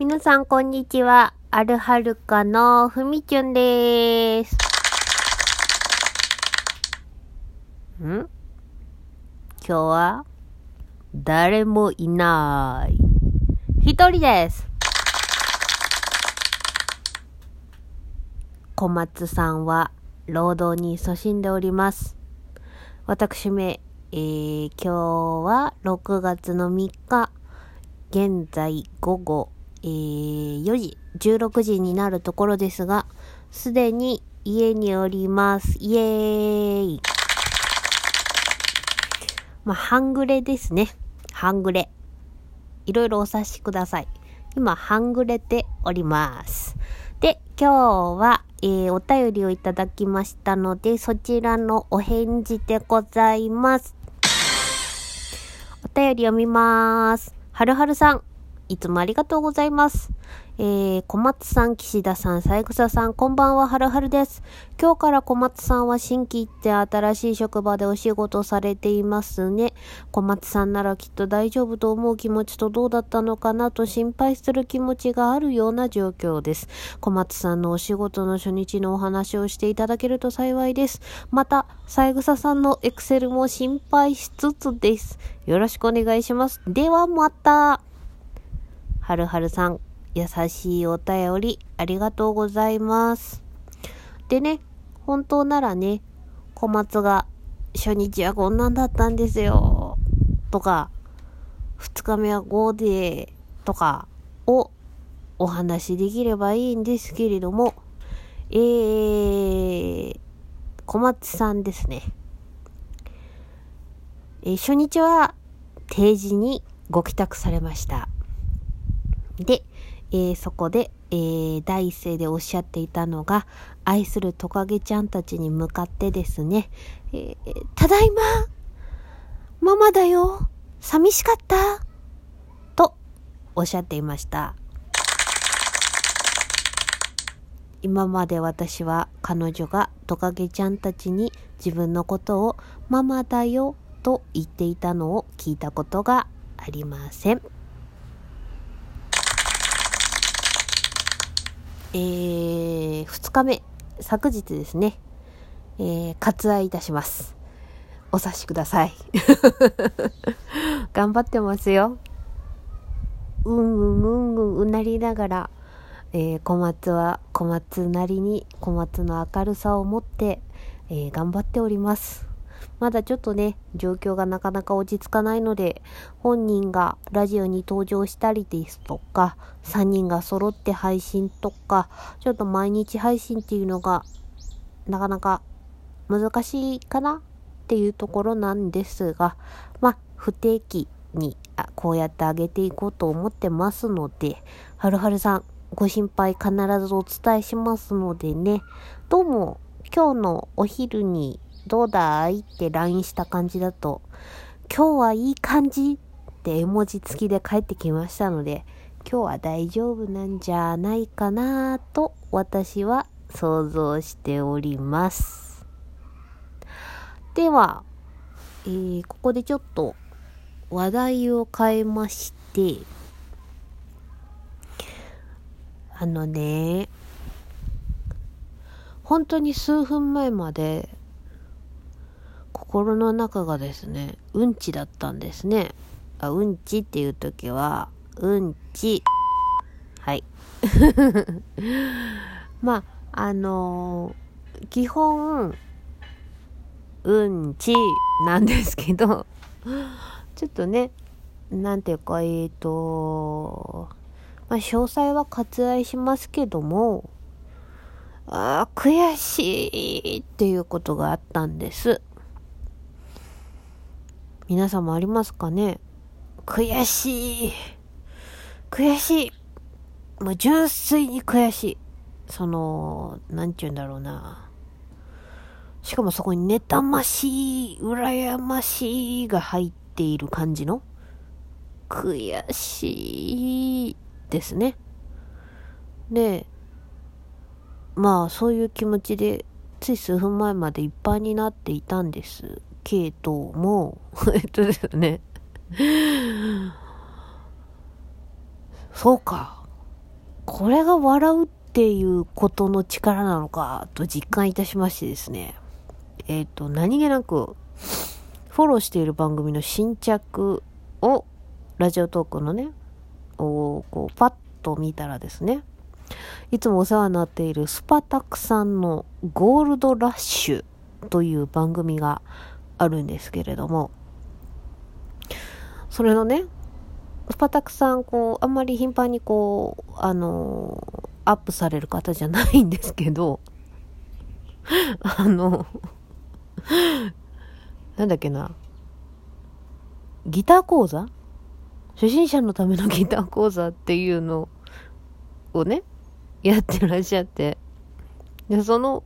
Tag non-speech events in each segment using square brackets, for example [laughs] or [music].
皆さん、こんにちは。あるはるかのふみちゅんです。ん？今日は、誰もいない。一人です。小松さんは、労働に勤しんでおります。私め、えー、今日は6月の3日、現在午後、えー、4時、16時になるところですが、すでに家におります。イエーイ。まあ、半グレですね。半グレ。いろいろお察しください。今、半グレております。で、今日は、えー、お便りをいただきましたので、そちらのお返事でございます。お便り読みます。はるはるさん、いつもありがとうございます。えー、小松さん、岸田さん、三枝さん、こんばんは、はるはるです。今日から小松さんは新規行って新しい職場でお仕事されていますね。小松さんならきっと大丈夫と思う気持ちとどうだったのかなと心配する気持ちがあるような状況です。小松さんのお仕事の初日のお話をしていただけると幸いです。また、三枝さんのエクセルも心配しつつです。よろしくお願いします。ではまた。はるはるさん、優しいお便りありがとうございます。でね、本当ならね、小松が初日はこんなんだったんですよ、とか、二日目はこうで、とかをお話しできればいいんですけれども、えー、小松さんですね。えー初日は定時にご帰宅されました。で、えーそこで、えー第一声でおっしゃっていたのが、愛するトカゲちゃんたちに向かってですね、えーただいまママだよ寂しかったとおっしゃっていました。今まで私は彼女がトカゲちゃんたちに自分のことをママだよと言っていたのを聞いたことがありません。えー、2日目、昨日ですね、えー、割愛いたします。お察しください。[laughs] 頑張ってますよ。うんうんうんうんうなりながら、えー小松は小松なりに小松の明るさを持って、えー頑張っております。まだちょっとね、状況がなかなか落ち着かないので、本人がラジオに登場したりですとか、3人が揃って配信とか、ちょっと毎日配信っていうのが、なかなか難しいかなっていうところなんですが、まあ、不定期にこうやってあげていこうと思ってますので、はるはるさん、ご心配必ずお伝えしますのでね、どうも、今日のお昼にどうだいって LINE した感じだと、今日はいい感じって絵文字付きで返ってきましたので、今日は大丈夫なんじゃないかなと私は想像しております。では、えーここでちょっと話題を変えまして、あのね、本当に数分前まで心の中がですね、うんちだったんですね。あ、うんちっていう時は、うんち。はい。[laughs] まあ、あのー基本、うんちなんですけど、ちょっとね、なんていうか、えーと、まあ、詳細は割愛しますけども、あー悔しいっていうことがあったんです。皆さんもありますかね？悔しい。悔しい。もう純粋に悔しい。その、なんて言うんだろうな。しかもそこに妬ましい、羨ましいが入っている感じの悔しいですね。で、まあそういう気持ちでつい数分前までいっぱいになっていたんですけども、[laughs] えっとですね。そうか。これが笑うっていうことの力なのかと実感いたしましてですね。えっ、と、何気なく、フォローしている番組の新着を、ラジオトークのね、をこうパッと見たらですね、いつもお世話になっているスパタクさんのゴールドラッシュという番組があるんですけれども、それのね、スパタクさん、こう、あんまり頻繁にこう、あのアップされる方じゃないんですけど、[laughs] あのなんだっけな、ギター講座？初心者のためのギター講座っていうのをね、やってらっしゃって。で、その、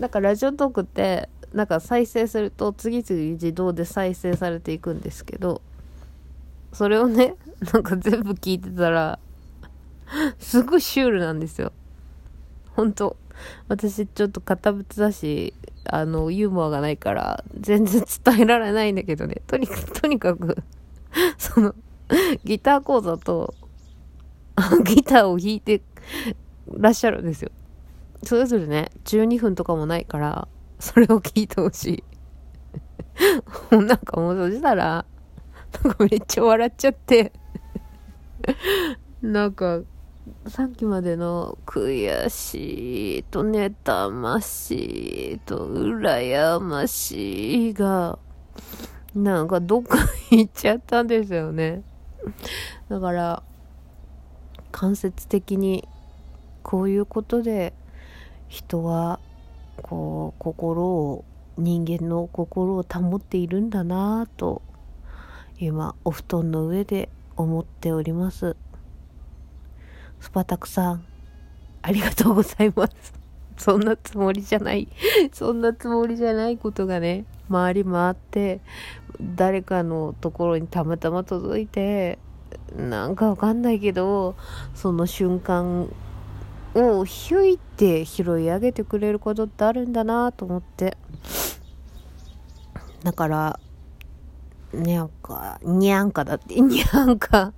なんかラジオトークって、なんか再生すると次々自動で再生されていくんですけど、それをね、[laughs] なんか全部聞いてたら、[laughs] すごいシュールなんですよ。ほんと。私ちょっと堅物だし、あの、ユーモアがないから、全然伝えられないんだけどね。とにかく、とにかく [laughs] その、ギター講座と、ギターを弾いてらっしゃるんですよ。それぞれね、12分とかもないから、それを聞いてほしい。[laughs] なんかもうそしたら、なんかめっちゃ笑っちゃってなんか、さっきまでの悔しいと妬ましいと羨ましいが、なんかどっか行っちゃったんですよね。だから、間接的にこういうことで人はこう心を人間の心を保っているんだなぁと今お布団の上で思っております。スパタクさんありがとうございます。[laughs] そんなつもりじゃない。そんなつもりじゃないことがね回り回って誰かのところにたまたま届いてなんかわかんないけどその瞬間をひゅいって拾い上げてくれることってあるんだなと思って。だからにゃんかにゃんかだってにゃんか。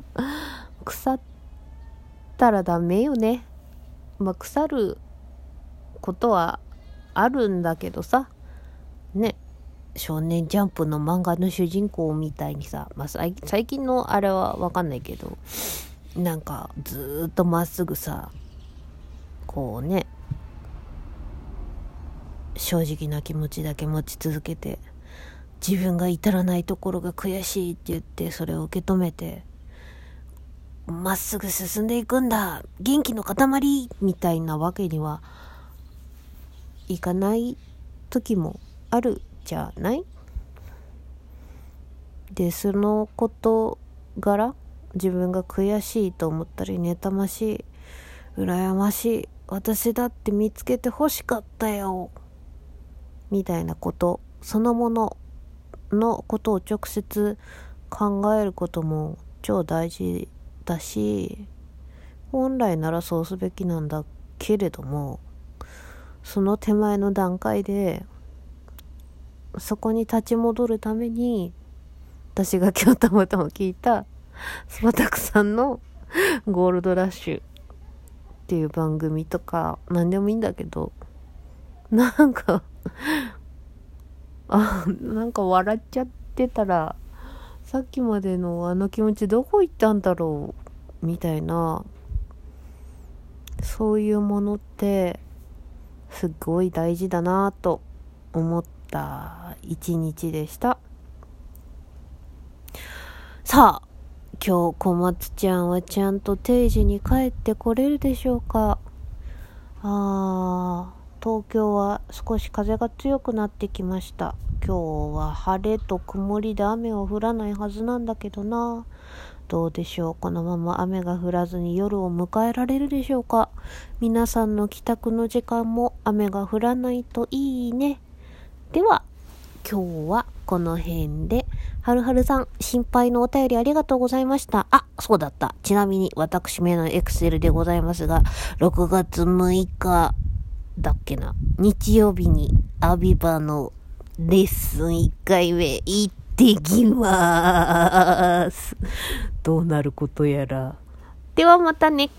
腐ったらダメよね。まあ腐ることはあるんだけどさ。ね。少年ジャンプの漫画の主人公みたいにさ、まあ、最近のあれはわかんないけど。なんかずっとまっすぐさこうね正直な気持ちだけ持ち続けて自分が至らないところが悔しいって言ってそれを受け止めてまっすぐ進んでいくんだ元気の塊みたいなわけにはいかない時もあるじゃない？でその事柄自分が悔しいと思ったり妬ましい羨ましい私だって見つけて欲しかったよ。みたいなこと。そのもののことを直接考えることも超大事だし本来ならそうすべきなんだけれどもその手前の段階でそこに立ち戻るために私が今日たまたま聞いたスパタクさんのゴールドラッシュっていう番組とか何でもいいんだけどなんかあなんか笑っちゃってたらさっきまでのあの気持ちどこ行ったんだろうみたいなそういうものってすっごい大事だなと思った一日でした。さあ今日小松ちゃんはちゃんと定時に帰ってこれるでしょうか？あー、東京は少し風が強くなってきました。今日は晴れと曇りで雨は降らないはずなんだけどな。どうでしょう？このまま雨が降らずに夜を迎えられるでしょうか？皆さんの帰宅の時間も雨が降らないといいね。では、今日はこの辺で、はるはるさん、心配のお便りありがとうございました。あ、そうだった。ちなみに私めのエクセルでございますが、6月6日だっけな、日曜日にアビバのレッスン1回目行ってきまーす。どうなることやら。ではまたね。